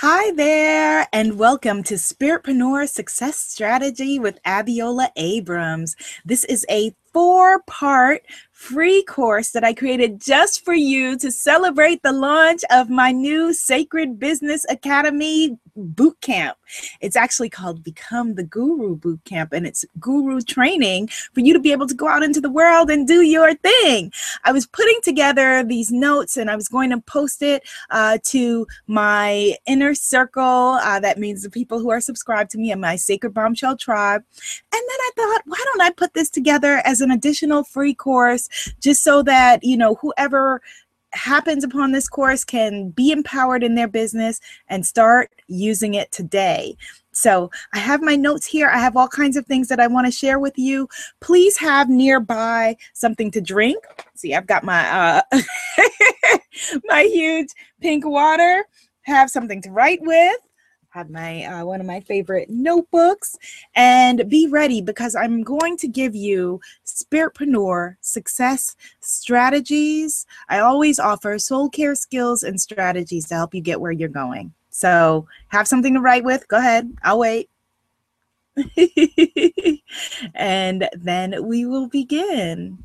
Hi there, and welcome to Spiritpreneur Success Strategy with Abiola Abrams. This is a four part free course that I created just for you to celebrate the launch of my new Sacred Business Academy boot camp. It's actually called Become the Guru Boot Camp, and it's guru training for you to be able to go out into the world and do your thing. I was putting together these notes and I was going to post it uh, to my inner circle. Uh, that means the people who are subscribed to me and my Sacred Bombshell tribe. And then I thought, why don't I put this together as an additional free course just so that, you know, whoever happens upon this course can be empowered in their business and start using it today. So I have my notes here. I have all kinds of things that I want to share with you. Please have nearby something to drink. See, I've got my uh, my huge pink water. Have something to write with my uh, one of my favorite notebooks. And be ready because i'm going to give you spiritpreneur success strategies. I always offer soul care skills and strategies to help you get where you're going. So have something to write with. Go ahead. I'll wait. And then we will begin.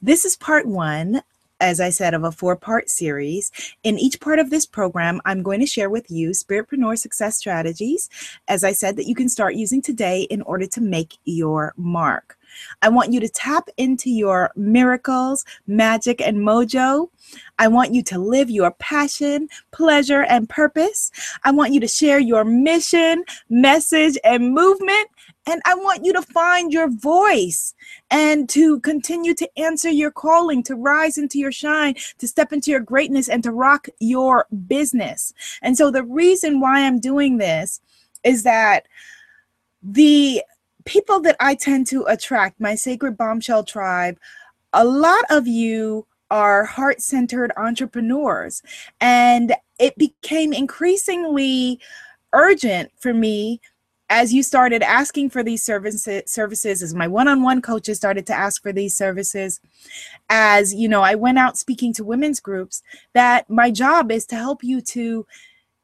This is part one as I said, of a four part series. In each part of this program, I'm going to share with you Spiritpreneur success strategies, as I said, that you can start using today in order to make your mark. I want you to tap into your miracles, magic, and mojo. I want you to live your passion, pleasure, and purpose. I want you to share your mission, message, and movement. And I want you to find your voice and to continue to answer your calling, to rise into your shine, to step into your greatness, and to rock your business. And so, the reason why I'm doing this is that the people that I tend to attract, my sacred bombshell tribe, a lot of you are heart centered entrepreneurs. And it became increasingly urgent for me as you started asking for these services services as my one-on-one coaches started to ask for these services as you know i went out speaking to women's groups that my job is to help you to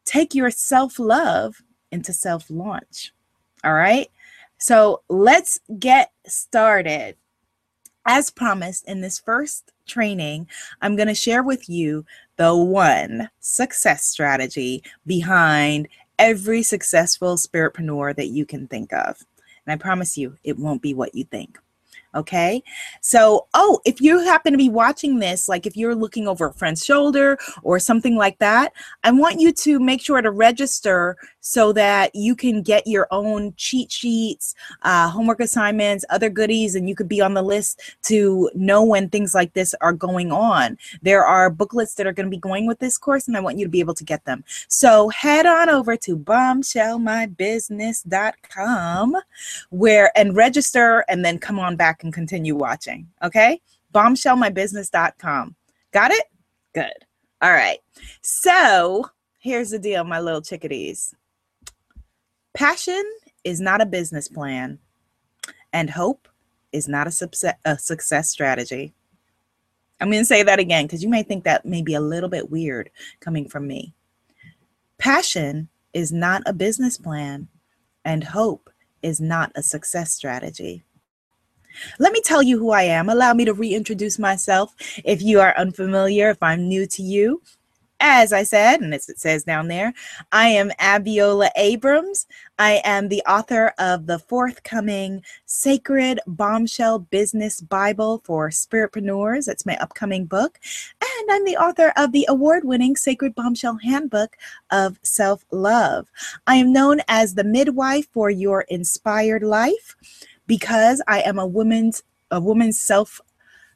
take your self-love into self-launch all right so let's get started as promised in this first training i'm going to share with you the one success strategy behind every successful spiritpreneur that you can think of. And I promise you, it won't be what you think. Okay. So, oh, if you happen to be watching this, like if you're looking over a friend's shoulder or something like that, I want you to make sure to register so that you can get your own cheat sheets, uh, homework assignments, other goodies, and you could be on the list to know when things like this are going on. There are booklets that are going to be going with this course, and I want you to be able to get them. So, head on over to bombshellmybusiness.com where and register and then come on back and continue watching. Okay? Bombshellmybusiness.com. Got it? Good. All right. So here's the deal, my little chickadees. Passion is not a business plan, and hope is not a, success, a success strategy. I'm going to say that again because you may think that may be a little bit weird coming from me. Passion is not a business plan, and hope is not a success strategy. Let me tell you who I am. Allow me to reintroduce myself if you are unfamiliar, if I'm new to you. As I said, and as it says down there, I am Abiola Abrams. I am the author of the forthcoming Sacred Bombshell Business Bible for Spiritpreneurs. That's my upcoming book. And I'm the author of the award winning Sacred Bombshell Handbook of Self Love. I am known as the midwife for your inspired life because I am a woman's a woman's self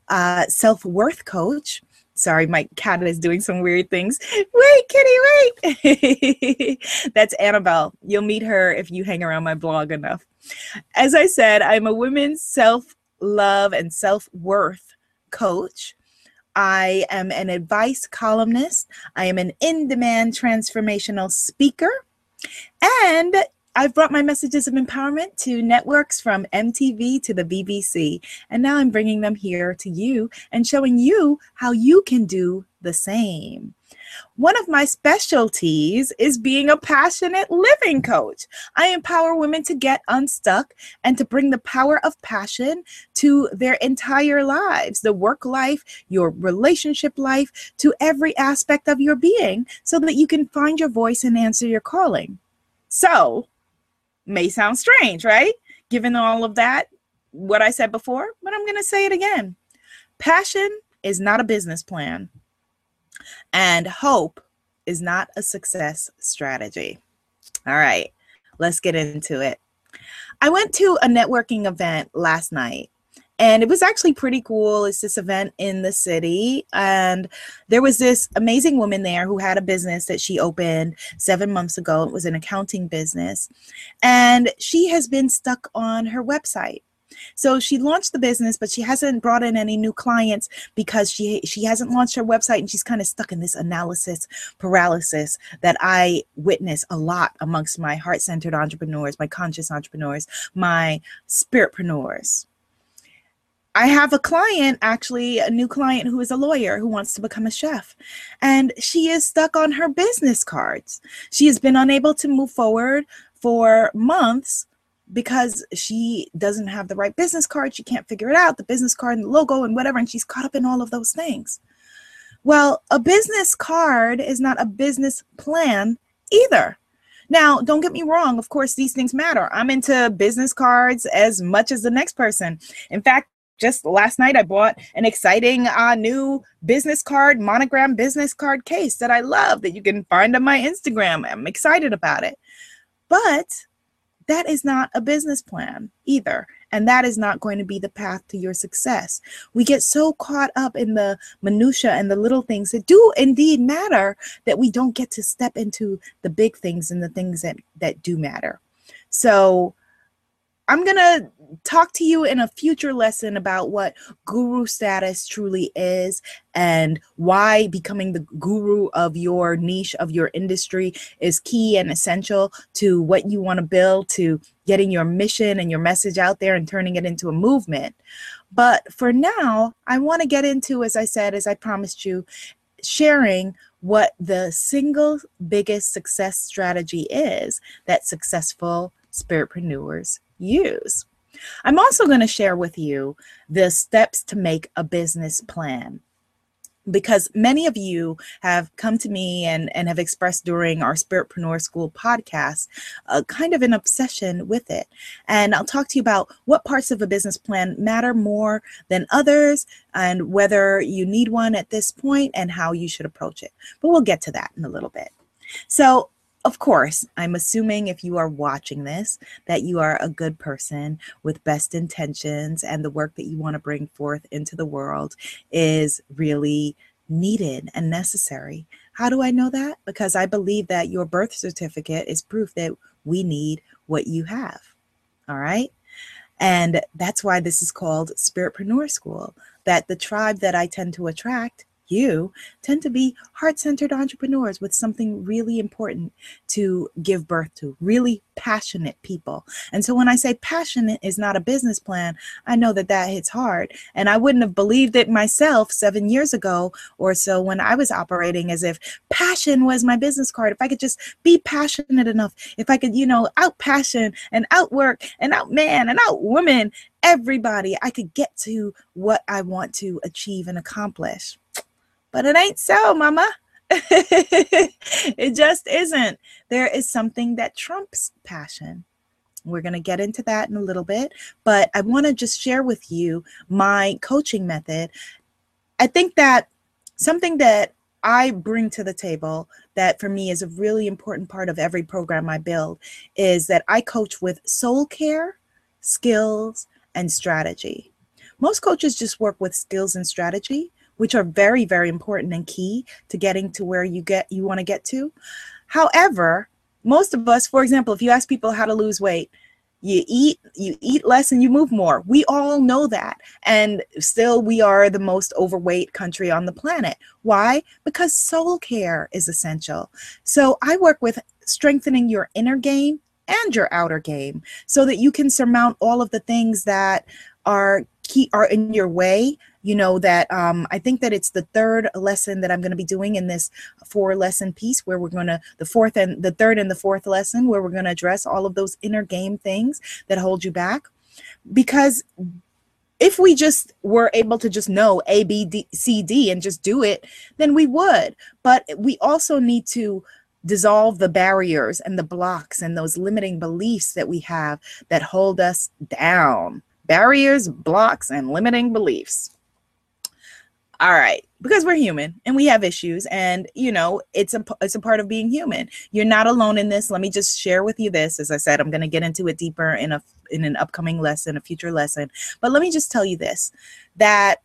uh, self worth coach. Sorry, my cat is doing some weird things. Wait, kitty, wait. That's Annabelle. You'll meet her if you hang around my blog enough. As I said, I'm a women's self love and self worth coach. I am an advice columnist. I am an in demand transformational speaker. And I've brought my messages of empowerment to networks from MTV to the BBC, and now I'm bringing them here to you and showing you how you can do the same. One of my specialties is being a passionate living coach. I empower women to get unstuck and to bring the power of passion to their entire lives, the work life, your relationship life, to every aspect of your being, so that you can find your voice and answer your calling. So, may sound strange, right? Given all of that, what I said before, but I'm going to say it again. Passion is not a business plan. And hope is not a success strategy. All right, let's get into it. I went to a networking event last night and it was actually pretty cool. It's this event in the city, and there was this amazing woman there who had a business that she opened seven months ago. It was an accounting business, and she has been stuck on her website. So she launched the business, but she hasn't brought in any new clients because she she hasn't launched her website and she's kind of stuck in this analysis paralysis that I witness a lot amongst my heart-centered entrepreneurs, my conscious entrepreneurs, my spiritpreneurs. I have a client, actually, a new client who is a lawyer who wants to become a chef. And she is stuck on her business cards. She has been unable to move forward for months because she doesn't have the right business card. She can't figure it out, the business card and the logo and whatever, and she's caught up in all of those things. Well, a business card is not a business plan either. Now, don't get me wrong, of course, these things matter. I'm into business cards as much as the next person. In fact, just last night I bought an exciting uh, new business card, monogram business card case that I love that you can find on my Instagram. I'm excited about it. But that is not a business plan either. And that is not going to be the path to your success. We get so caught up in the minutia and the little things that do indeed matter that we don't get to step into the big things and the things that, that do matter. So I'm going to talk to you in a future lesson about what guru status truly is and why becoming the guru of your niche, of your industry, is key and essential to what you want to build, to getting your mission and your message out there and turning it into a movement. But for now, I want to get into, as I said, as I promised you, sharing what the single biggest success strategy is that successful spiritpreneurs use. I'm also going to share with you the steps to make a business plan because many of you have come to me and, and have expressed during our Spiritpreneur School podcast uh, kind of an obsession with it. And I'll talk to you about what parts of a business plan matter more than others and whether you need one at this point and how you should approach it. But we'll get to that in a little bit. So, of course, I'm assuming if you are watching this that you are a good person with best intentions and the work that you want to bring forth into the world is really needed and necessary. How do I know that? Because I believe that your birth certificate is proof that we need what you have. All right. And that's why this is called Spiritpreneur School, that the tribe that I tend to attract you tend to be heart centered entrepreneurs with something really important to give birth to, really passionate people. And so when I say passionate is not a business plan, I know that that hits hard. And I wouldn't have believed it myself seven years ago or so when I was operating as if passion was my business card. If I could just be passionate enough, if I could, you know, out passion and outwork and out man and out woman, everybody, I could get to what I want to achieve and accomplish. But it ain't so, mama. it just isn't. There is something that trumps passion. We're going to get into that in a little bit, but I want to just share with you my coaching method. I think that something that I bring to the table that for me is a really important part of every program I build is that I coach with soul care, skills, and strategy. Most coaches just work with skills and strategy, which are very, very important and key to getting to where you get you want to get to. However, most of us, for example, if you ask people how to lose weight, you eat you eat less and you move more. We all know that. And still we are the most overweight country on the planet. Why? Because soul care is essential. So i work with strengthening your inner game and your outer game so that you can surmount all of the things that are key are in your way you know that um, i think that it's the third lesson that i'm going to be doing in this four lesson piece where we're going to the fourth and the third and the fourth lesson where we're going to address all of those inner game things that hold you back. Because if we just were able to just know a b d c d and just do it then we would. But we also need to dissolve the barriers and the blocks and those limiting beliefs that we have that hold us down. Barriers blocks and limiting beliefs all right because we're human and we have issues and you know it's a it's a part of being human. You're not alone in this. Let me just share with you this. As i said i'm going to get into it deeper in a in an upcoming lesson a future lesson. But let me just tell you this that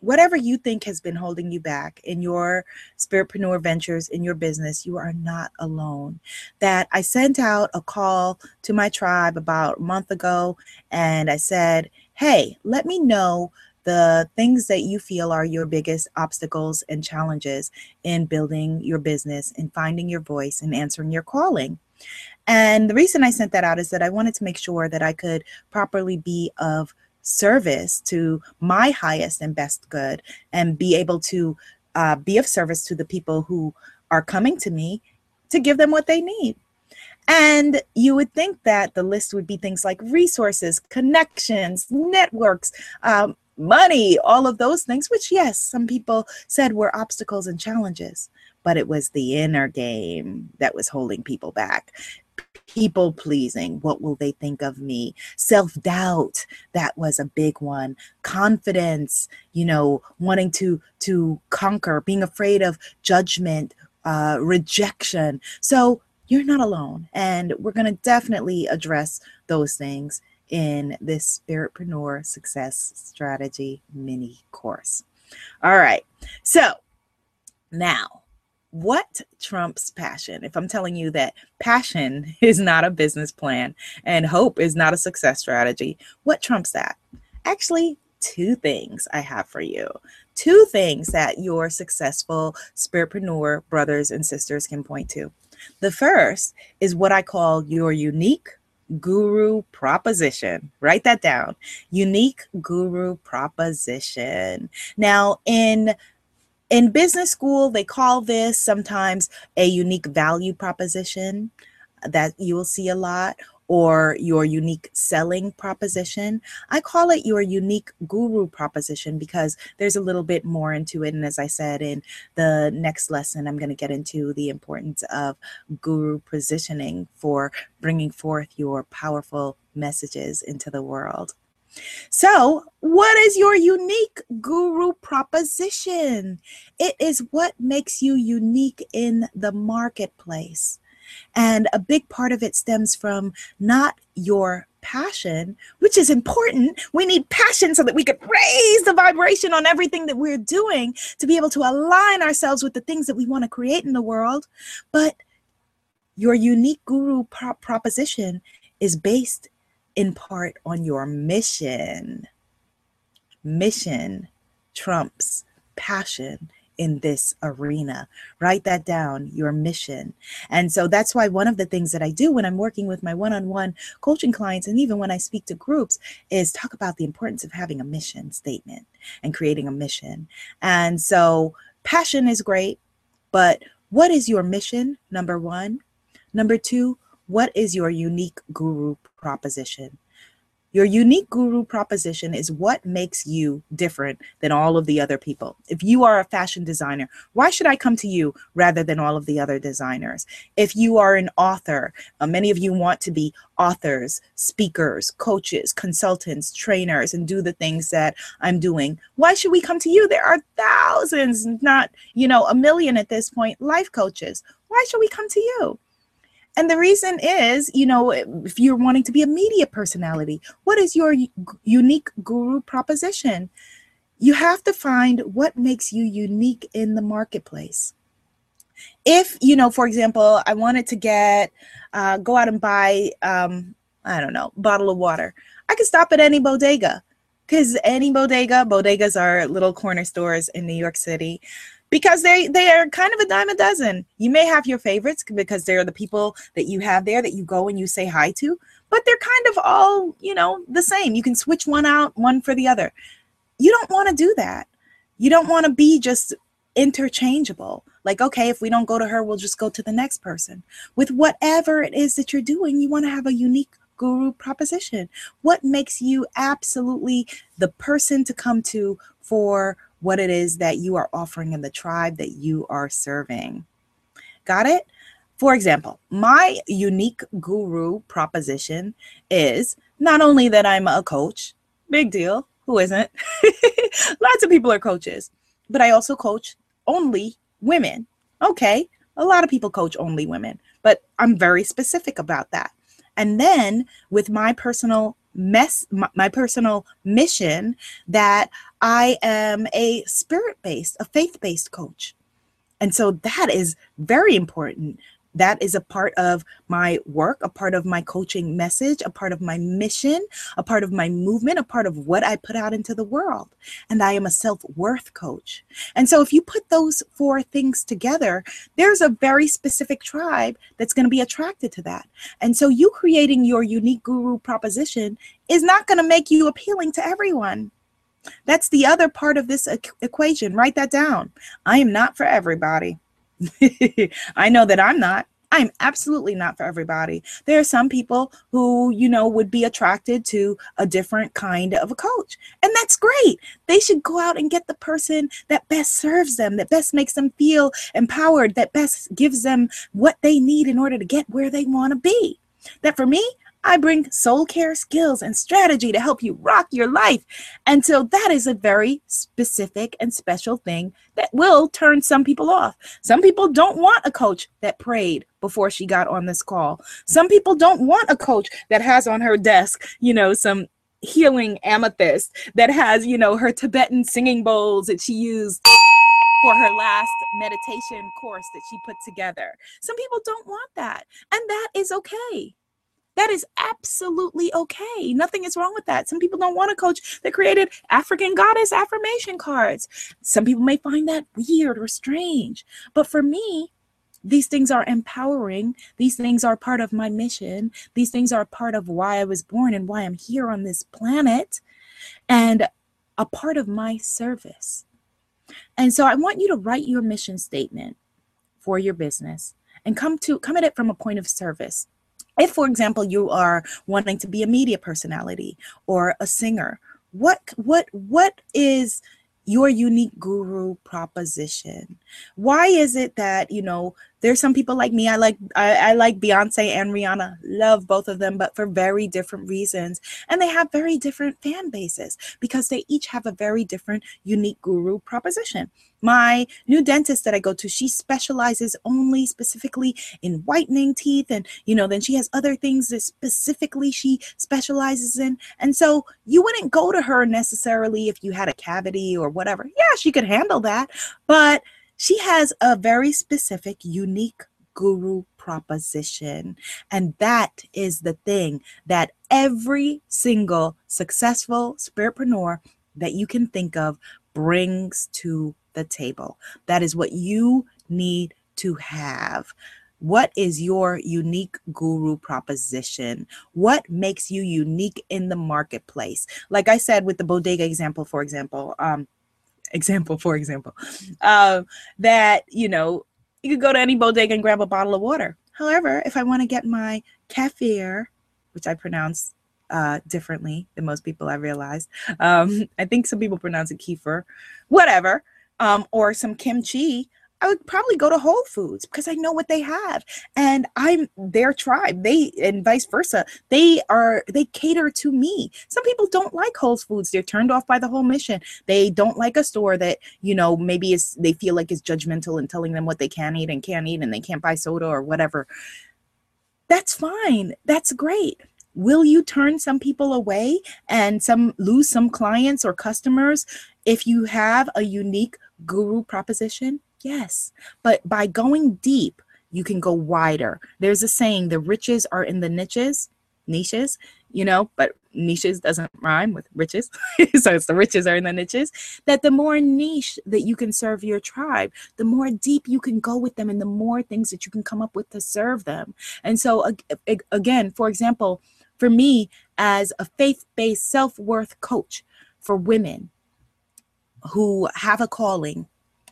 whatever you think has been holding you back in your spiritpreneur ventures in your business you are not alone. That i sent out a call to my tribe about a month ago and i said hey let me know the things that you feel are your biggest obstacles and challenges in building your business and finding your voice and answering your calling. And the reason I sent that out is that I wanted to make sure that I could properly be of service to my highest and best good and be able to uh, be of service to the people who are coming to me to give them what they need. And you would think that the list would be things like resources, connections, networks, um, money, all of those things, which, yes, some people said were obstacles and challenges, but it was the inner game that was holding people back. People pleasing, what will they think of me? Self doubt, that was a big one. Confidence, you know, wanting to to conquer, being afraid of judgment, uh, rejection. So you're not alone, and we're going to definitely address those things in this Spiritpreneur Success Strategy mini course. All right. So now, what trumps passion? If I'm telling you that passion is not a business plan and hope is not a success strategy, what trumps that? Actually, two things I have for you. Two things that your successful spiritpreneur brothers and sisters can point to. The first is what I call your unique guru proposition. Write that down. Unique guru proposition. Now, in in business school, they call this sometimes a unique value proposition that you will see a lot, or your unique selling proposition. I call it your unique guru proposition because there's a little bit more into it. And as I said in the next lesson, I'm going to get into the importance of guru positioning for bringing forth your powerful messages into the world. So, what is your unique guru proposition? It is what makes you unique in the marketplace. And a big part of it stems from not your passion, which is important. We need passion so that we could raise the vibration on everything that we're doing to be able to align ourselves with the things that we want to create in the world. But your unique guru pro- proposition is based in part on your mission. Mission trumps passion in this arena. Write that down, your mission. And so that's why one of the things that I do when I'm working with my one on one coaching clients, and even when I speak to groups, is talk about the importance of having a mission statement and creating a mission. And so passion is great, but what is your mission? Number one. Number two, what is your unique guru proposition? Your unique guru proposition is what makes you different than all of the other people. If you are a fashion designer, why should I come to you rather than all of the other designers? If you are an author, uh, many of you want to be authors, speakers, coaches, consultants, trainers, and do the things that I'm doing. Why should we come to you? There are thousands, not, you know, a million at this point, life coaches. Why should we come to you? And the reason is, you know, if you're wanting to be a media personality, what is your unique guru proposition? You have to find what makes you unique in the marketplace. If, you know, for example, I wanted to get, uh, go out and buy, um, I don't know, bottle of water, I could stop at any bodega because any bodega, bodegas are little corner stores in New York City because they they are kind of a dime a dozen. You may have your favorites because they're the people that you have there that you go and you say hi to, but they're kind of all, you know, the same. You can switch one out, one for the other. you don't want to do that. You don't want to be just interchangeable. Like, okay, if we don't go to her, we'll just go to the next person. With whatever it is that you're doing, you want to have a unique guru proposition. What makes you absolutely the person to come to for what it is that you are offering in the tribe that you are serving? Got it? For example, my unique guru proposition is not only that I'm a coach, big deal, who isn't? Lots of people are coaches, but I also coach only women. Okay, a lot of people coach only women, but I'm very specific about that. And then with my personal mess my, my personal mission that I am a spirit-based, a faith-based coach. And so that is very important that is a part of my work, a part of my coaching message, a part of my mission, a part of my movement, a part of what I put out into the world. And I am a self worth coach. And so, if you put those four things together, there's a very specific tribe that's going to be attracted to that. And so, you creating your unique guru proposition is not going to make you appealing to everyone. That's the other part of this equation. Write that down. I am not for everybody. I know that I'm not. I'm absolutely not for everybody. There are some people who, you know, would be attracted to a different kind of a coach. And that's great. They should go out and get the person that best serves them, that best makes them feel empowered, that best gives them what they need in order to get where they want to be. That for me, I bring soul care skills and strategy to help you rock your life. And so that is a very specific and special thing that will turn some people off. Some people don't want a coach that prayed before she got on this call. Some people don't want a coach that has on her desk, you know, some healing amethyst that has, you know, her Tibetan singing bowls that she used for her last meditation course that she put together. Some people don't want that, and that is okay. That is absolutely okay. Nothing is wrong with that. Some people don't want a coach that created African goddess affirmation cards. Some people may find that weird or strange. But for me, these things are empowering. These things are part of my mission. These things are part of why I was born and why I'm here on this planet and a part of my service. And so I want you to write your mission statement for your business and come to come at it from a point of service if for example you are wanting to be a media personality or a singer what what what is your unique guru proposition? Why is it that you know there's some people like me i like I, I, like beyonce and rihanna love both of them but for very different reasons and they have very different fan bases because they each have a very different unique guru proposition my new dentist that I go to, she specializes only specifically in whitening teeth. And, you know, then she has other things that specifically she specializes in. And so you wouldn't go to her necessarily if you had a cavity or whatever. Yeah, she could handle that. But she has a very specific, unique guru proposition. And that is the thing that every single successful spiritpreneur that you can think of brings to the table. That is what you need to have. What is your unique guru proposition? What makes you unique in the marketplace? Like I said with the bodega example, for example, um, example, for example, uh, that, you know, you could go to any bodega and grab a bottle of water. However, if I want to get my kefir, which I pronounce uh, differently than most people I realized, um, I think some people pronounce it kefir, whatever um, or some kimchi, I would probably go to Whole Foods because I know what they have, and I'm their tribe. They and vice versa. They are they cater to me. Some people don't like Whole Foods. They're turned off by the whole mission. They don't like a store that you know maybe is they feel like is judgmental and telling them what they can eat and can't eat, and they can't buy soda or whatever. That's fine. That's great. Will you turn some people away and some lose some clients or customers if you have a unique guru proposition? Yes. But by going deep, you can go wider. There's a saying, the riches are in the niches, niches, you know, but niches doesn't rhyme with riches. so it's the riches are in the niches. That the more niche that you can serve your tribe, the more deep you can go with them and the more things that you can come up with to serve them. And so, again, for example, for me as a faith based self worth coach for women, who have a calling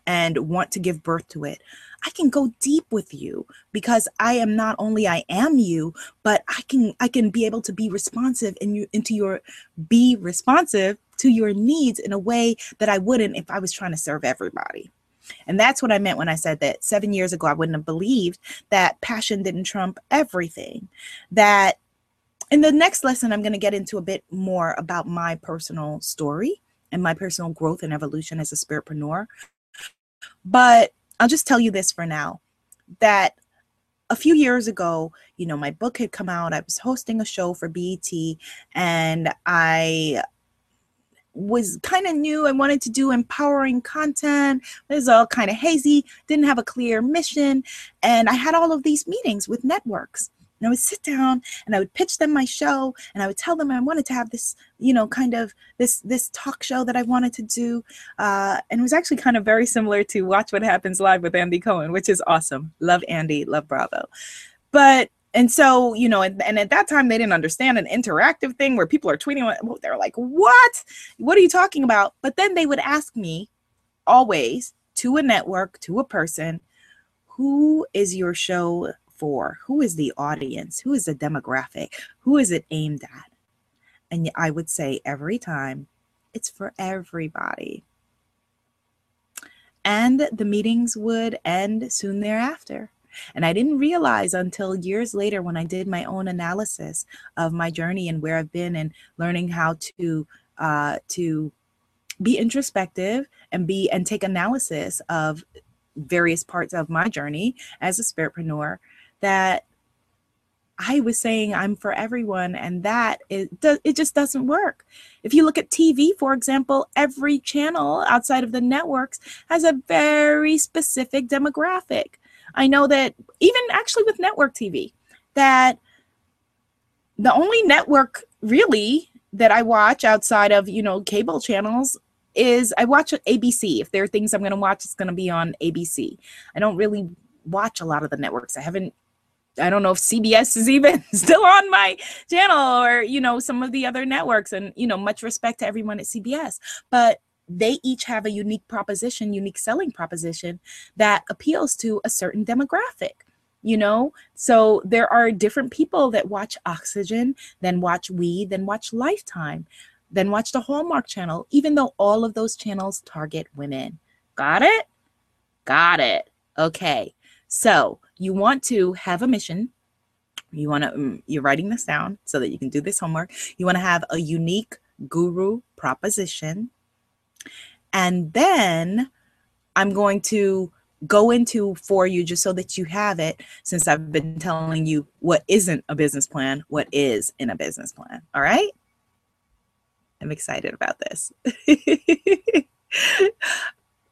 and want to give birth to it. I can go deep with you because I am not only I am you, but I can I can be able to be responsive in you into your be responsive to your needs in a way that I wouldn't if I was trying to serve everybody. And that's what I meant when I said that seven years ago, I wouldn't have believed that passion didn't trump everything. That in the next lesson, I'm going to get into a bit more about my personal story and my personal growth and evolution as a spiritpreneur. But I'll just tell you this for now that a few years ago, you know, my book had come out. I was hosting a show for BET and I was kind of new. I wanted to do empowering content. It was all kind of hazy, didn't have a clear mission. And I had all of these meetings with networks. And I would sit down and I would pitch them my show and I would tell them I wanted to have this, you know, kind of this this talk show that I wanted to do. Uh, and it was actually kind of very similar to Watch What Happens Live with Andy Cohen, which is awesome. Love Andy, love Bravo. But and so you know and, and, at that time they didn't understand an interactive thing where people are tweeting they're like what what are you talking about but then they would ask me always to a network to a person who is your show for? Who is the audience? Who is the demographic? Who is it aimed at? And i would say every time it's for everybody. And the meetings would end soon thereafter. And I didn't realize until years later when I did my own analysis of my journey and where I've been and learning how to uh, to be introspective and be and take analysis of various parts of my journey as a spiritpreneur that I was saying I'm for everyone, and that it it just doesn't work. If you look at TV, for example, every channel outside of the networks has a very specific demographic. I know that even actually with network TV, that the only network really that I watch outside of, you know, cable channels is I watch ABC. If there are things I'm going to watch, it's going to be on ABC. I don't really watch a lot of the networks. I haven't I don't know if CBS is even still on my channel or, you know, some of the other networks. And, you know, much respect to everyone at CBS. But they each have a unique proposition, unique selling proposition that appeals to a certain demographic. You know, so there are different people that watch Oxygen, then watch We, then watch Lifetime, then watch the Hallmark channel, even though all of those channels target women. Got it? Got it. Okay. So you want to have a mission. You want to, mm, you're writing this down so that you can do this homework. You want to have a unique guru proposition and then I'm going to go into for you just so that you have it since I've been telling you what isn't a business plan, what is in a business plan. All right? I'm excited about this.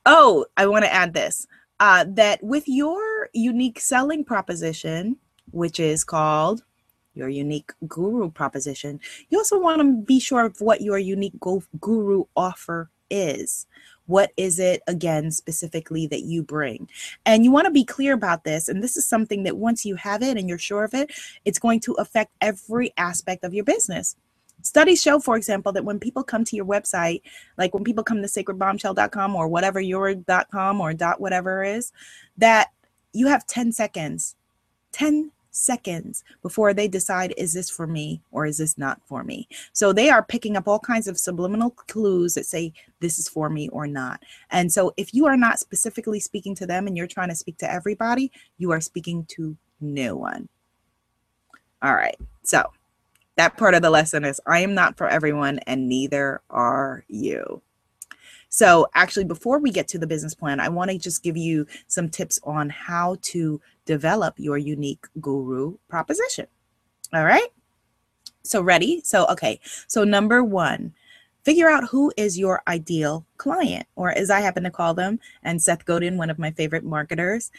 oh, I want to add this uh, that with your unique selling proposition, which is called your unique guru proposition, you also want to be sure of what your unique guru offer is. What is it, again, specifically that you bring? And you want to be clear about this. And this is something that once you have it and you're sure of it, it's going to affect every aspect of your business. Studies show, for example, that when people come to your website, like when people come to sacredbombshell.com or whatever your.com or dot whatever is, that you have 10 seconds, 10 seconds before they decide is this for me or is this not for me? So they are picking up all kinds of subliminal clues that say this is for me or not. And so if you are not specifically speaking to them and you're trying to speak to everybody you are speaking to no one. All right so that part of the lesson is i am not for everyone and neither are you so, actually, before we get to the business plan, I want to just give you some tips on how to develop your unique guru proposition. All right. So, ready? So, okay. So, number one, figure out who is your ideal client, or as I happen to call them, and Seth Godin, one of my favorite marketers,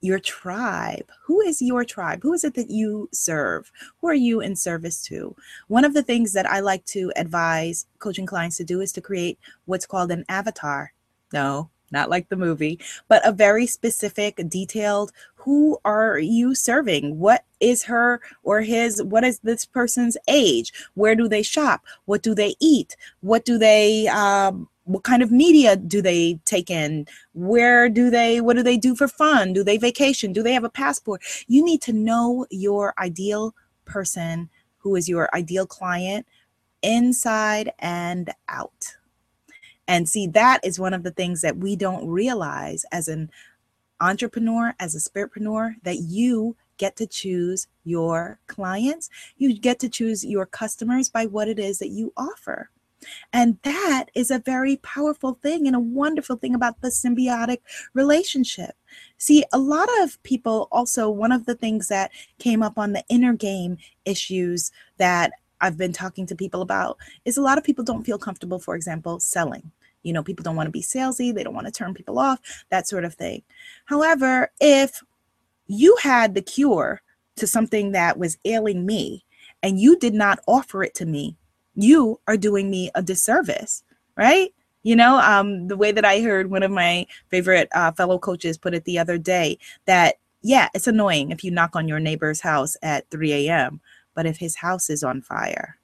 your tribe. Who is your tribe? Who is it that you serve? Who are you in service to? One of the things that I like to advise coaching clients to do is to create what's called an avatar. No, not like the movie, but a very specific, detailed who are you serving? What is her or his, what is this person's age? Where do they shop? What do they eat? What do they, um, what kind of media do they take in? Where do they what do they do for fun? Do they vacation? Do they have a passport? You need to know your ideal person who is your ideal client inside and out. And see that is one of the things that we don't realize as an entrepreneur as a spiritpreneur that you get to choose your clients. You get to choose your customers by what it is that you offer and that is a very powerful thing and a wonderful thing about the symbiotic relationship. See, a lot of people also, one of the things that came up on the inner game issues that I've been talking to people about is a lot of people don't feel comfortable, for example, selling. You know, people don't want to be salesy, they don't want to turn people off, that sort of thing. However, if you had the cure to something that was ailing me and you did not offer it to me, you are doing me a disservice, right? You know, um, the way that I heard one of my favorite uh, fellow coaches put it the other day that, yeah, it's annoying if you knock on your neighbor's house at 3 a.m., but if his house is on fire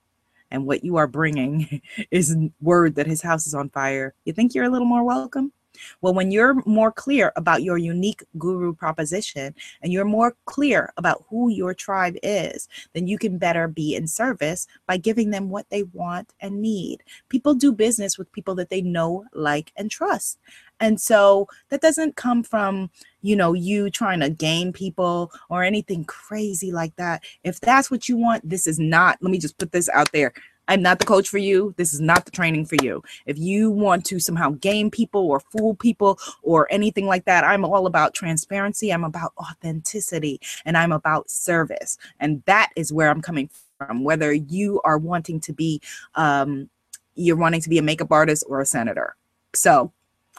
and what you are bringing is word that his house is on fire, you think you're a little more welcome? Well, when you're more clear about your unique guru proposition and you're more clear about who your tribe is, then you can better be in service by giving them what they want and need. People do business with people that they know, like, and trust. And so that doesn't come from, you know, you trying to game people or anything crazy like that. If that's what you want, this is not, let me just put this out there. I'm not the coach for you. This is not the training for you. If you want to somehow game people or fool people or anything like that, I'm all about transparency. I'm about authenticity and I'm about service. And that is where I'm coming from. Whether you are wanting to be, um, you're wanting to be a makeup artist or a senator. So,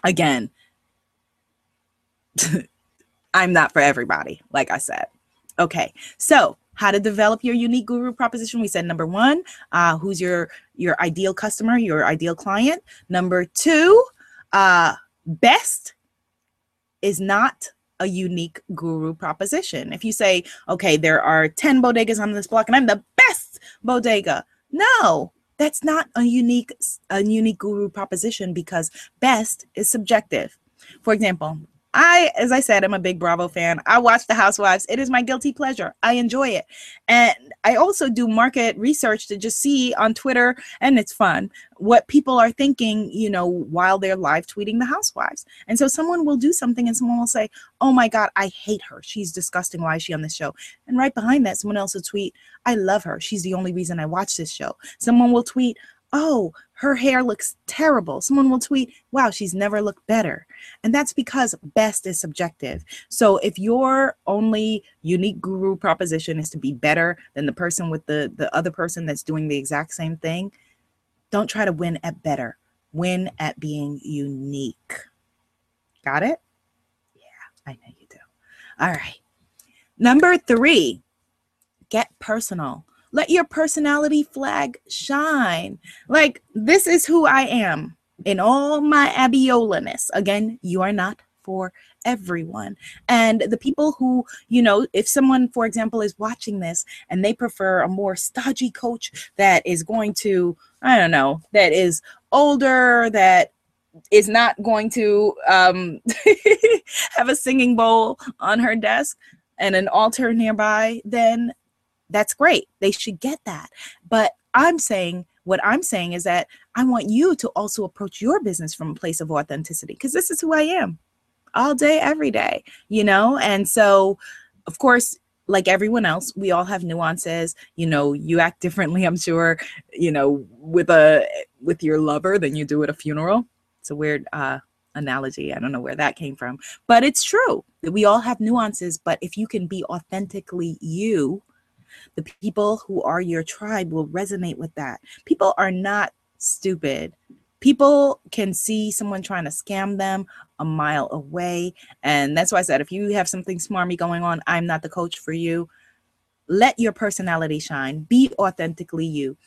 again, I'm not for everybody, like I said. Okay, so how to develop your unique guru proposition. We said number one uh, who's your your ideal customer your ideal client. Number two uh, best is not a unique guru proposition. If you say okay there are 10 bodegas on this block and i'm the best bodega. No that's not a unique a unique guru proposition because best is subjective. For example I, as I said, I'm a big Bravo fan. I watch The Housewives. It is my guilty pleasure. I enjoy it. And I also do market research to just see on Twitter, and it's fun, what people are thinking, you know, while they're live tweeting The Housewives. And so someone will do something and someone will say, Oh my God, I hate her. She's disgusting. Why is she on this show? And right behind that, someone else will tweet, I love her. She's the only reason I watch this show. Someone will tweet, oh, her hair looks terrible. Someone will tweet, wow, she's never looked better. And that's because best is subjective. So if your only unique guru proposition is to be better than the person with the, the other person that's doing the exact same thing, don't try to win at better. Win at being unique. Got it? Yeah, I know you do. All right. Number three, get personal. Let your personality flag shine. Like, this is who I am in all my Abiolaness. Again, you are not for everyone. And the people who, you know, if someone, for example, is watching this and they prefer a more stodgy coach that is going to, I don't know, that is older, that is not going to um, have a singing bowl on her desk and an altar nearby, then that's great. They should get that. But I'm saying, what I'm saying is that I want you to also approach your business from a place of authenticity because this is who I am all day, every day, you know? And so, of course, like everyone else, we all have nuances. You know, you act differently, I'm sure, you know, with a with your lover than you do at a funeral. It's a weird uh analogy. I don't know where that came from, but it's true that we all have nuances. But if you can be authentically you, the people who are your tribe will resonate with that. People are not stupid. People can see someone trying to scam them a mile away. And that's why I said if you have something smarmy going on, I'm not the coach for you. Let your personality shine. Be authentically you.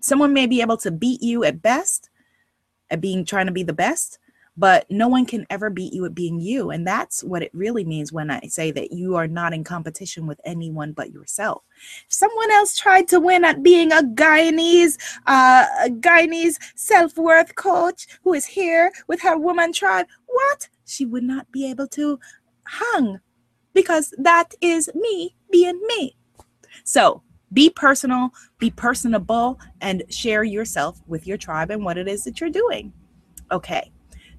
Someone may be able to beat you at best, at being trying to be the best, but no one can ever beat you at being you. And that's what it really means when I say that you are not in competition with anyone but yourself. If someone else tried to win at being a Guyanese, uh, a Guyanese self-worth coach who is here with her woman tribe, what? She would not be able to hung because that is me being me. So be personal, be personable, and share yourself with your tribe and what it is that you're doing. Okay.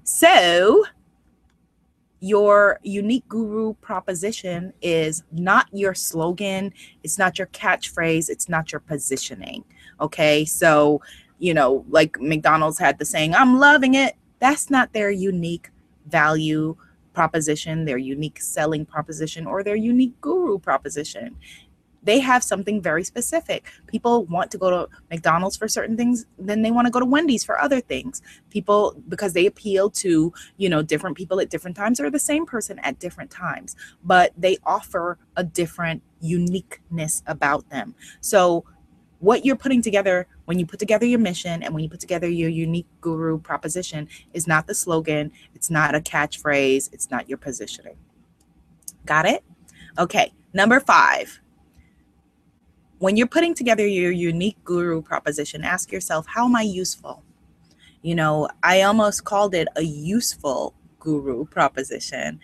So, your unique guru proposition is not your slogan, it's not your catchphrase, it's not your positioning. Okay. So, you know, like McDonald's had the saying, I'm loving it. That's not their unique value proposition, their unique selling proposition, or their unique guru proposition they have something very specific. People want to go to McDonald's for certain things, then they want to go to Wendy's for other things. People because they appeal to, you know, different people at different times or the same person at different times, but they offer a different uniqueness about them. So what you're putting together when you put together your mission and when you put together your unique guru proposition is not the slogan, it's not a catchphrase, it's not your positioning. Got it? Okay, number 5 when you're putting together your unique guru proposition, ask yourself, how am I useful? You know, I almost called it a useful guru proposition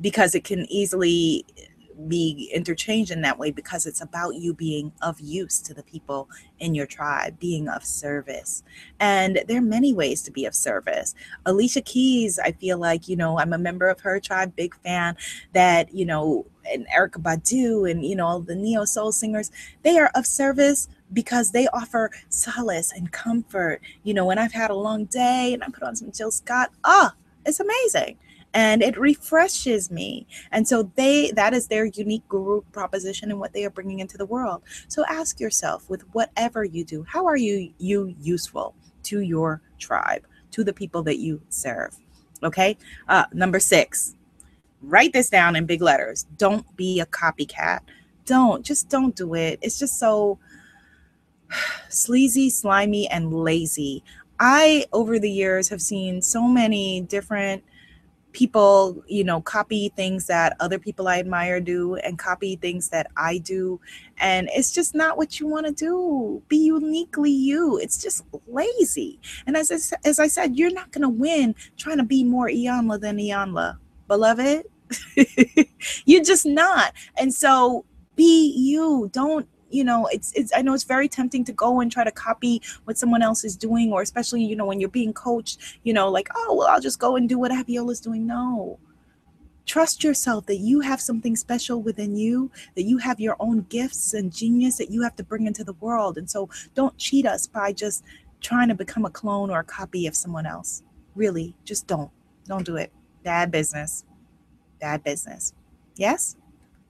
because it can easily be interchanged in that way because it's about you being of use to the people in your tribe, being of service. And there are many ways to be of service. Alicia Keys, I feel like, you know, I'm a member of her tribe, big fan that, you know, and Erykah Badu and, you know, the neo soul singers, they are of service because they offer solace and comfort. You know, when I've had a long day and I put on some Jill Scott, ah, it's amazing and it refreshes me. And so they that is their unique guru proposition and what they are bringing into the world. So ask yourself with whatever you do how are you you useful to your tribe to the people that you serve? Okay? Uh, number six write this down in big letters. Don't be a copycat. Don't just don't do it. It's just so sleazy slimy and lazy. I over the years have seen so many different people, you know, copy things that other people I admire do and copy things that I do. And it's just not what you want to do. Be uniquely you. It's just lazy. And as I, as I said, you're not going to win trying to be more Iyanla than Iyanla, beloved. you're just not. And so be you. Don't you know it's it's i know it's very tempting to go and try to copy what someone else is doing or especially you know when you're being coached you know like oh well i'll just go and do what Abiola's doing. No. Trust yourself that you have something special within you that you have your own gifts and genius that you have to bring into the world. And so don't cheat us by just trying to become a clone or a copy of someone else. Really just don't. Don't do it. Bad business. Bad business. Yes?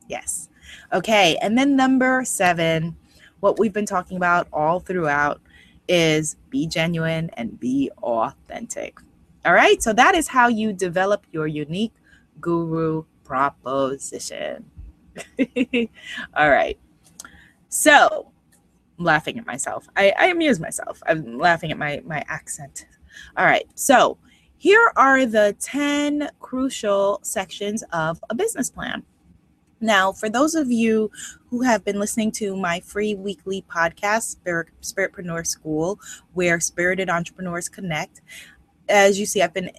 Yes Okay. And then number seven, what we've been talking about all throughout is be genuine and be authentic. All right. So that is how you develop your unique guru proposition. all right. So I'm laughing at myself. I, I amuse myself. I'm laughing at my, my accent. All right. So here are the 10 crucial sections of a business plan. Now, for those of you who have been listening to my free weekly podcast, Spirit, Spiritpreneur School, where spirited entrepreneurs connect, as you see, I've been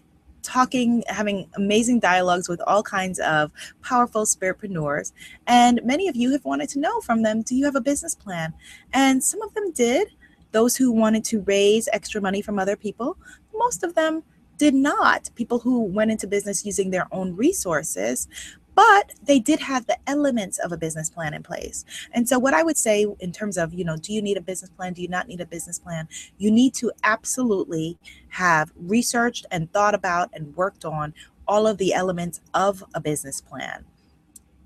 talking, having amazing dialogues with all kinds of powerful spiritpreneurs. And many of you have wanted to know from them do you have a business plan? And some of them did. Those who wanted to raise extra money from other people, most of them did not. People who went into business using their own resources but they did have the elements of a business plan in place. And so, what I would say in terms of, you know, do you need a business plan? Do you not need a business plan? You need to absolutely have researched and thought about and worked on all of the elements of a business plan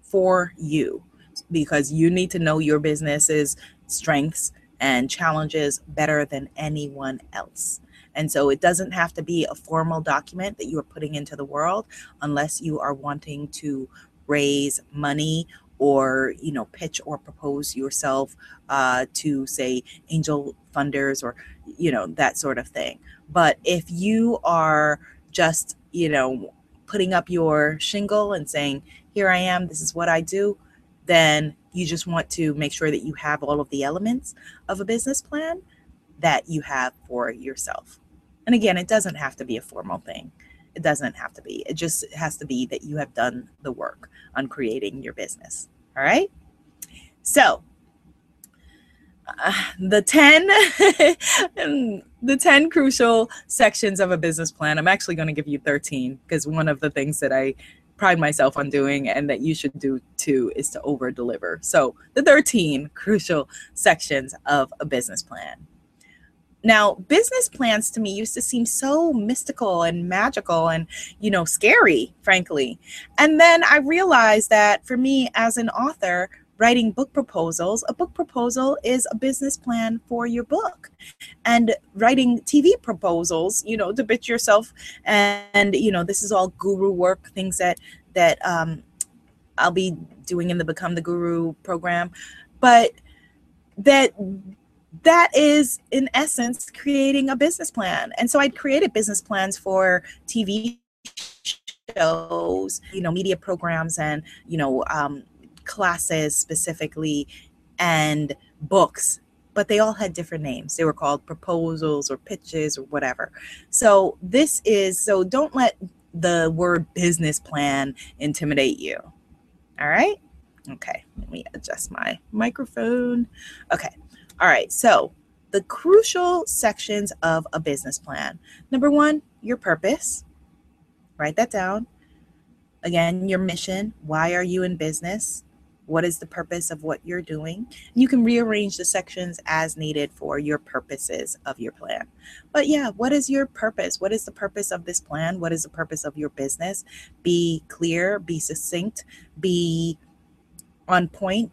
for you because you need to know your business's strengths and challenges better than anyone else. And so it doesn't have to be a formal document that you are putting into the world unless you are wanting to raise money or you know pitch or propose yourself uh, to say angel funders or you know that sort of thing but if you are just you know, putting up your shingle and saying, Here I am, this is what I do, then you just want to make sure that you have all of the elements of a business plan that you have for yourself. And again, it doesn't have to be a formal thing. It doesn't have to be. It just has to be that you have done the work on creating your business. All right. So, uh, the 10 the 10 crucial sections of a business plan i'm actually going to give you 13 because one of the things that i pride myself on doing and that you should do too is to over deliver so the 13 crucial sections of a business plan now, business plans to me used to seem so mystical and magical and, you know, scary, frankly. And then I realized that for me as an author, writing book proposals, a book proposal is a business plan for your book. And writing TV proposals, you know, to pitch yourself and, you know, this is all guru work, things that that um I'll be doing in the Become the Guru program. But that that is in essence creating a business plan. And so i'd created business plans for tv shows you know media programs and you know um, classes specifically and books but they all had different names. They were called proposals or pitches or whatever. So this is so don't let the word business plan intimidate you. All right? Okay let me adjust my microphone. Okay all right, so the crucial sections of a business plan. Number one, your purpose. Write that down. Again, your mission. Why are you in business? What is the purpose of what you're doing? You can rearrange the sections as needed for your purposes of your plan. But yeah, what is your purpose? What is the purpose of this plan? What is the purpose of your business? Be clear, be succinct, be on point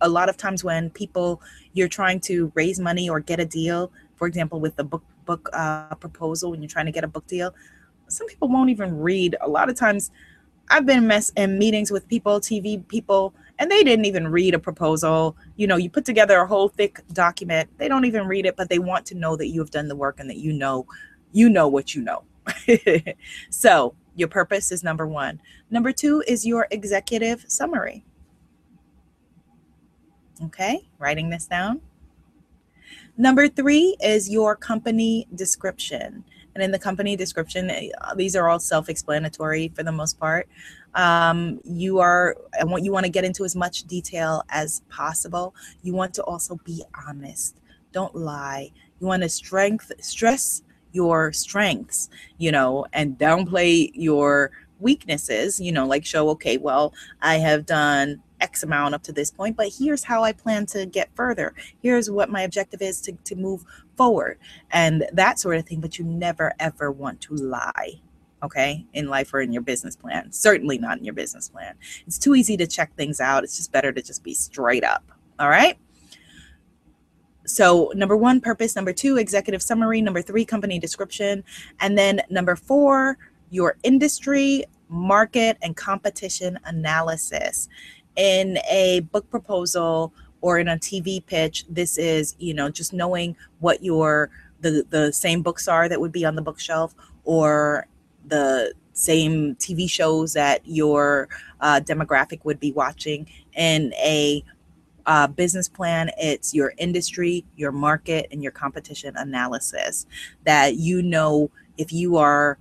a lot of times when people you're trying to raise money or get a deal for example with the book book uh, proposal when you're trying to get a book deal some people won't even read. A lot of times i've been mess in meetings with people tv people and they didn't even read a proposal. You know you put together a whole thick document they don't even read it but they want to know that you have done the work and that you know you know what you know. So your purpose is number one. Number two is your executive summary Okay, writing this down. Number three is your company description. And in the company description, eh, these are all self explanatory for the most part. Um, you are, and what you want to get into as much detail as possible. You want to also be honest. Don't lie. You want to strength, stress your strengths, you know, and downplay your weaknesses, you know, like show, okay, well, I have done X amount up to this point, but here's how I plan to get further. Here's what my objective is to, to move forward and that sort of thing. But you never ever want to lie, okay, in life or in your business plan. Certainly not in your business plan. It's too easy to check things out. It's just better to just be straight up. All right. So, number one, purpose. Number two, executive summary. Number three, company description. And then number four, your industry, market, and competition analysis in a book proposal or in a TV pitch, this is, you know, just knowing what your the the same books are that would be on the bookshelf or the same TV shows that your uh, demographic would be watching in a uh, business plan. It's your industry, your market, and your competition analysis that you know if you are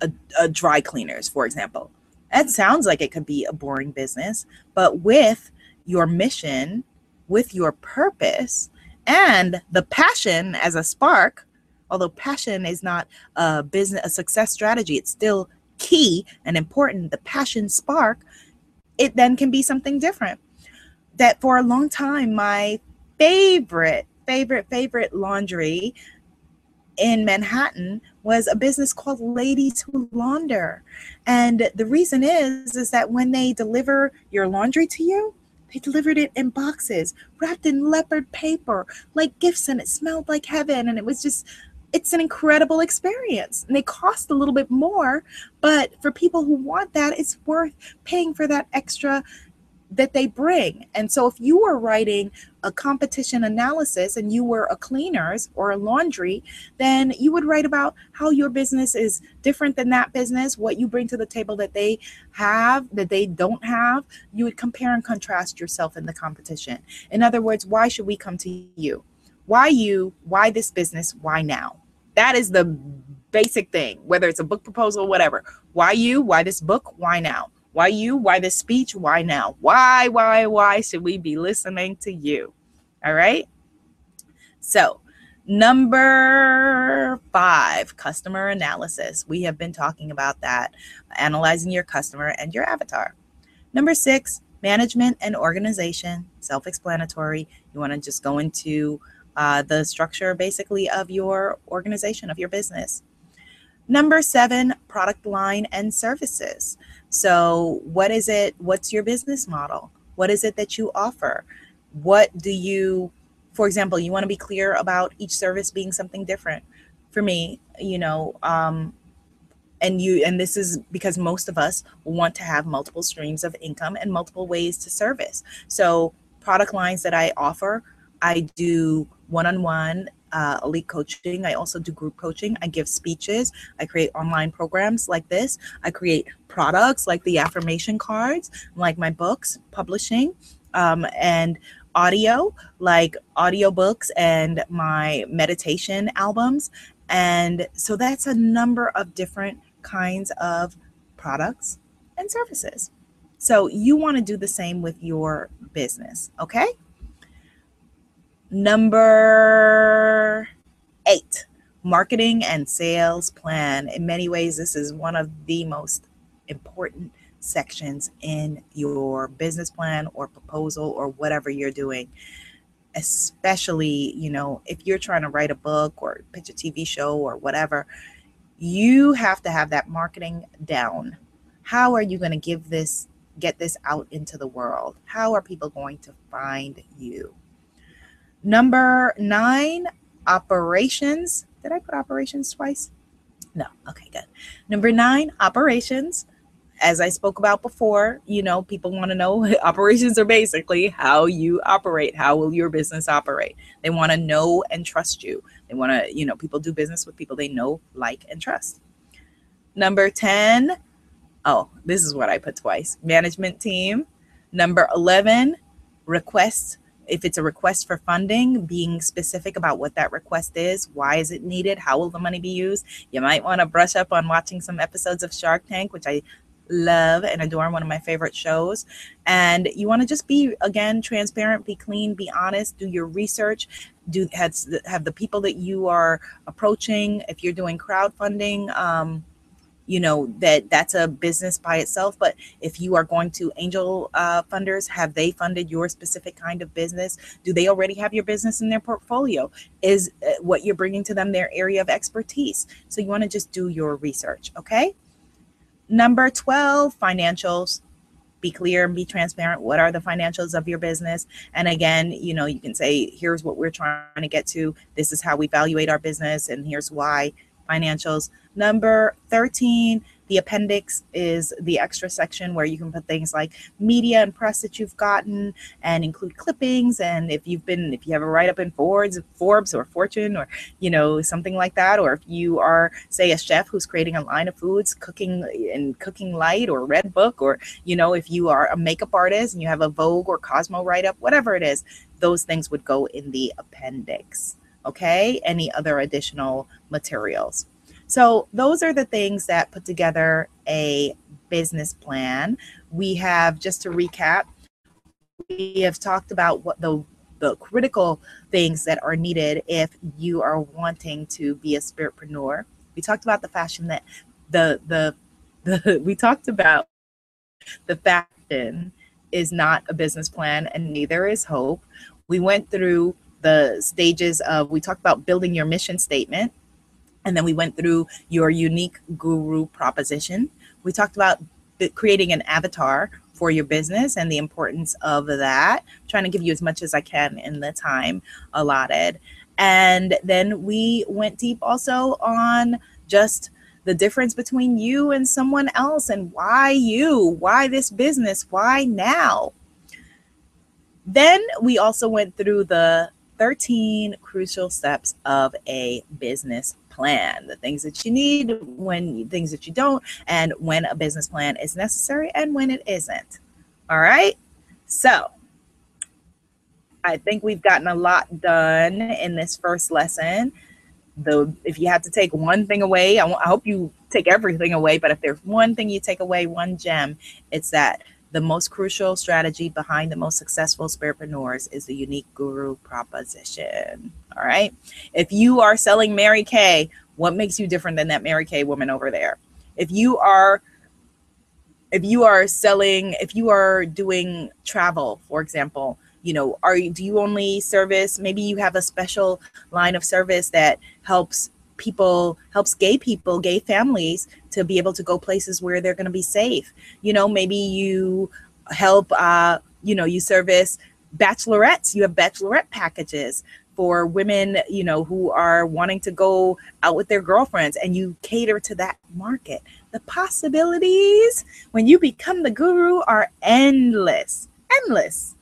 a, a dry cleaners, for example, that sounds like it could be a boring business, but with your mission, with your purpose, and the passion as a spark, although passion is not a business a success strategy, it's still key and important. The passion spark, it then can be something different. That for a long time, my favorite, favorite, favorite laundry in Manhattan was a business called Ladies Who Launder. And the reason is is that when they deliver your laundry to you, they delivered it in boxes, wrapped in leopard paper, like gifts, and it smelled like heaven. And it was just it's an incredible experience. And they cost a little bit more, but for people who want that, it's worth paying for that extra that they bring. And so if you were writing a competition analysis and you were a cleaners or a laundry, then you would write about how your business is different than that business, what you bring to the table that they have, that they don't have. You would compare and contrast yourself in the competition. In other words, why should we come to you? Why you? Why this business? Why now? That is the basic thing, whether it's a book proposal, whatever. Why you? Why this book? Why now? Why you? Why this speech? Why now? Why, why, why should we be listening to you? All right. So, number five, customer analysis. We have been talking about that, analyzing your customer and your avatar. Number six, management and organization, self explanatory. You want to just go into uh, the structure basically of your organization, of your business. Number seven, product line and services. So, what is it? What's your business model? What is it that you offer? What do you, for example, you want to be clear about each service being something different. For me, you know, um, and you, and this is because most of us want to have multiple streams of income and multiple ways to service. So, product lines that I offer, I do one on one uh, elite coaching. I also do group coaching. I give speeches. I create online programs like this. I create products like the affirmation cards, like my books, publishing, um, and audio, like audiobooks and my meditation albums. And so that's a number of different kinds of products and services. So you want to do the same with your business, okay? Number eight, marketing and sales plan. In many ways, this is one of the most important sections in your business plan or proposal or whatever you're doing. Especially you know if you're trying to write a book or pitch a tv show or whatever you have to have that marketing down. How are you going to give this get this out into the world? How are people going to find you Number nine, operations. Did I put operations twice? No. Okay, good. Number nine, operations. As I spoke about before, you know, people want to know operations are basically how you operate. How will your business operate? They want to know and trust you. They want to, you know, people do business with people they know, like, and trust. Number 10, oh, this is what I put twice management team. Number 11, request if it's a request for funding, being specific about what that request is, why is it needed, how will the money be used. You might want to brush up on watching some episodes of Shark Tank, which I love and adore, one of my favorite shows. And you want to just be again transparent, be clean, be honest, do your research, do have, have the people that you are approaching. If you're doing crowdfunding, um, you know that that's a business by itself but if you are going to angel uh, funders have they funded your specific kind of business? Do they already have your business in their portfolio? Is uh, what you're bringing to them their area of expertise? So you want to just do your research okay? Number 12 financials. Be clear and be transparent what are the financials of your business? And again you know you can say here's what we're trying to get to. This is how we evaluate our business and here's why. Financials. Number 13, the appendix is the extra section where you can put things like media and press that you've gotten and include clippings. And if you've been, if you have a write up in Forbes, Forbes or Fortune or, you know, something like that, or if you are, say, a chef who's creating a line of foods, cooking in Cooking Light or Redbook, or, you know, if you are a makeup artist and you have a Vogue or Cosmo write up, whatever it is, those things would go in the appendix okay? Any other additional materials. So, those are the things that put together a business plan. We have, just to recap, we have talked about what the the critical things that are needed if you are wanting to be a spiritpreneur. We talked about the fashion that the the the we talked about the fashion is not a business plan and neither is hope. We went through the stages of we talked about building your mission statement and then we went through your unique guru proposition. We talked about creating an avatar for your business and the importance of that. I'm trying to give you as much as i can in the time allotted. And then we went deep also on just the difference between you and someone else and why you why this business why now? Then we also went through the 13 crucial steps of a business plan the things that you need when things that you don't and when a business plan is necessary and when it isn't. All right? So i think we've gotten a lot done in this first lesson. Though if you have to take one thing away I, w- I hope you take everything away but if there's one thing you take away one gem it's that the most crucial strategy behind the most successful spiritpreneurs is the unique guru proposition. All right. If you are selling Mary Kay, what makes you different than that Mary Kay woman over there? If you are if you are selling, if you are doing travel, for example, you know, are you do you only service maybe you have a special line of service that helps people helps gay people gay families to be able to go places where they're going to be safe. You know maybe you help uh you know you service bachelorettes. You have bachelorette packages for women you know who are wanting to go out with their girlfriends and you cater to that market. The possibilities when you become the guru are endless. Endless.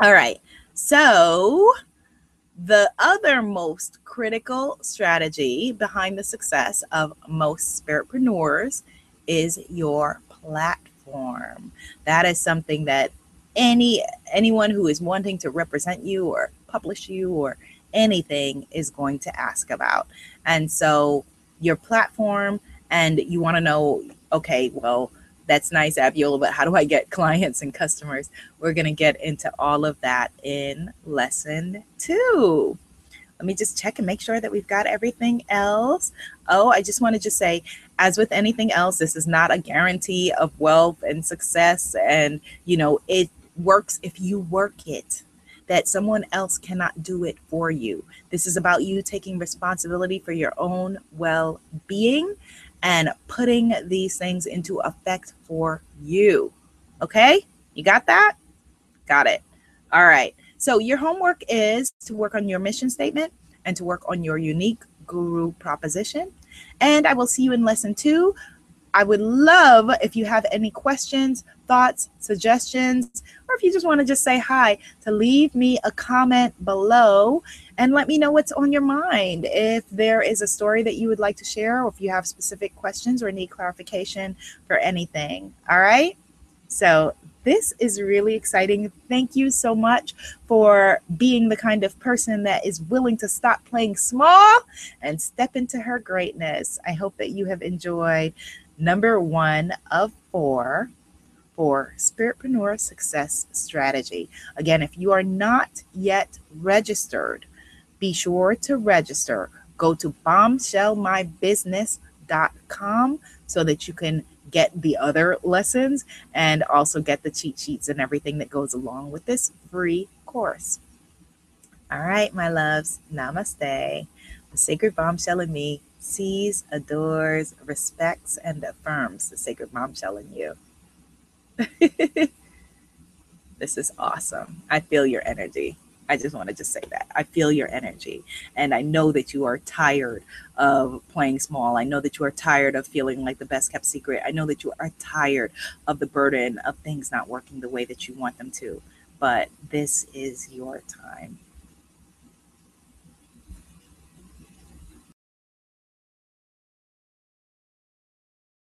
All right. So the other most critical strategy behind the success of most spiritpreneurs is your platform. That is something that any anyone who is wanting to represent you or publish you or anything is going to ask about. And so your platform and you want to know okay, well, that's nice, Abiola, but how do I get clients and customers? We're going to get into all of that in lesson two. Let me just check and make sure that we've got everything else. Oh, I just want to just say, as with anything else, this is not a guarantee of wealth and success. And, you know, it works if you work it that someone else cannot do it for you. This is about you taking responsibility for your own well being and putting these things into effect for you. Okay? You got that? Got it. All right. So, your homework is to work on your mission statement and to work on your unique guru proposition. And I will see you in lesson two. I would love if you have any questions, thoughts, suggestions, or if you just want to just say hi, to leave me a comment below and let me know what's on your mind. If there is a story that you would like to share, or if you have specific questions or need clarification for anything. All right. So this is really exciting. Thank you so much for being the kind of person that is willing to stop playing small and step into her greatness. I hope that you have enjoyed number one of four for Spiritpreneur Success Strategy. Again, if you are not yet registered, be sure to register. Go to bombshellmybusiness.com so that you can get the other lessons and also get the cheat sheets and everything that goes along with this free course. All right, my loves, namaste. The sacred bombshell in me sees, adores, respects, and affirms the sacred bombshell in you. this is awesome. I feel your energy. I just want to just say that. I feel your energy. And I know that you are tired of playing small. I know that you are tired of feeling like the best kept secret. I know that you are tired of the burden of things not working the way that you want them to. But this is your time.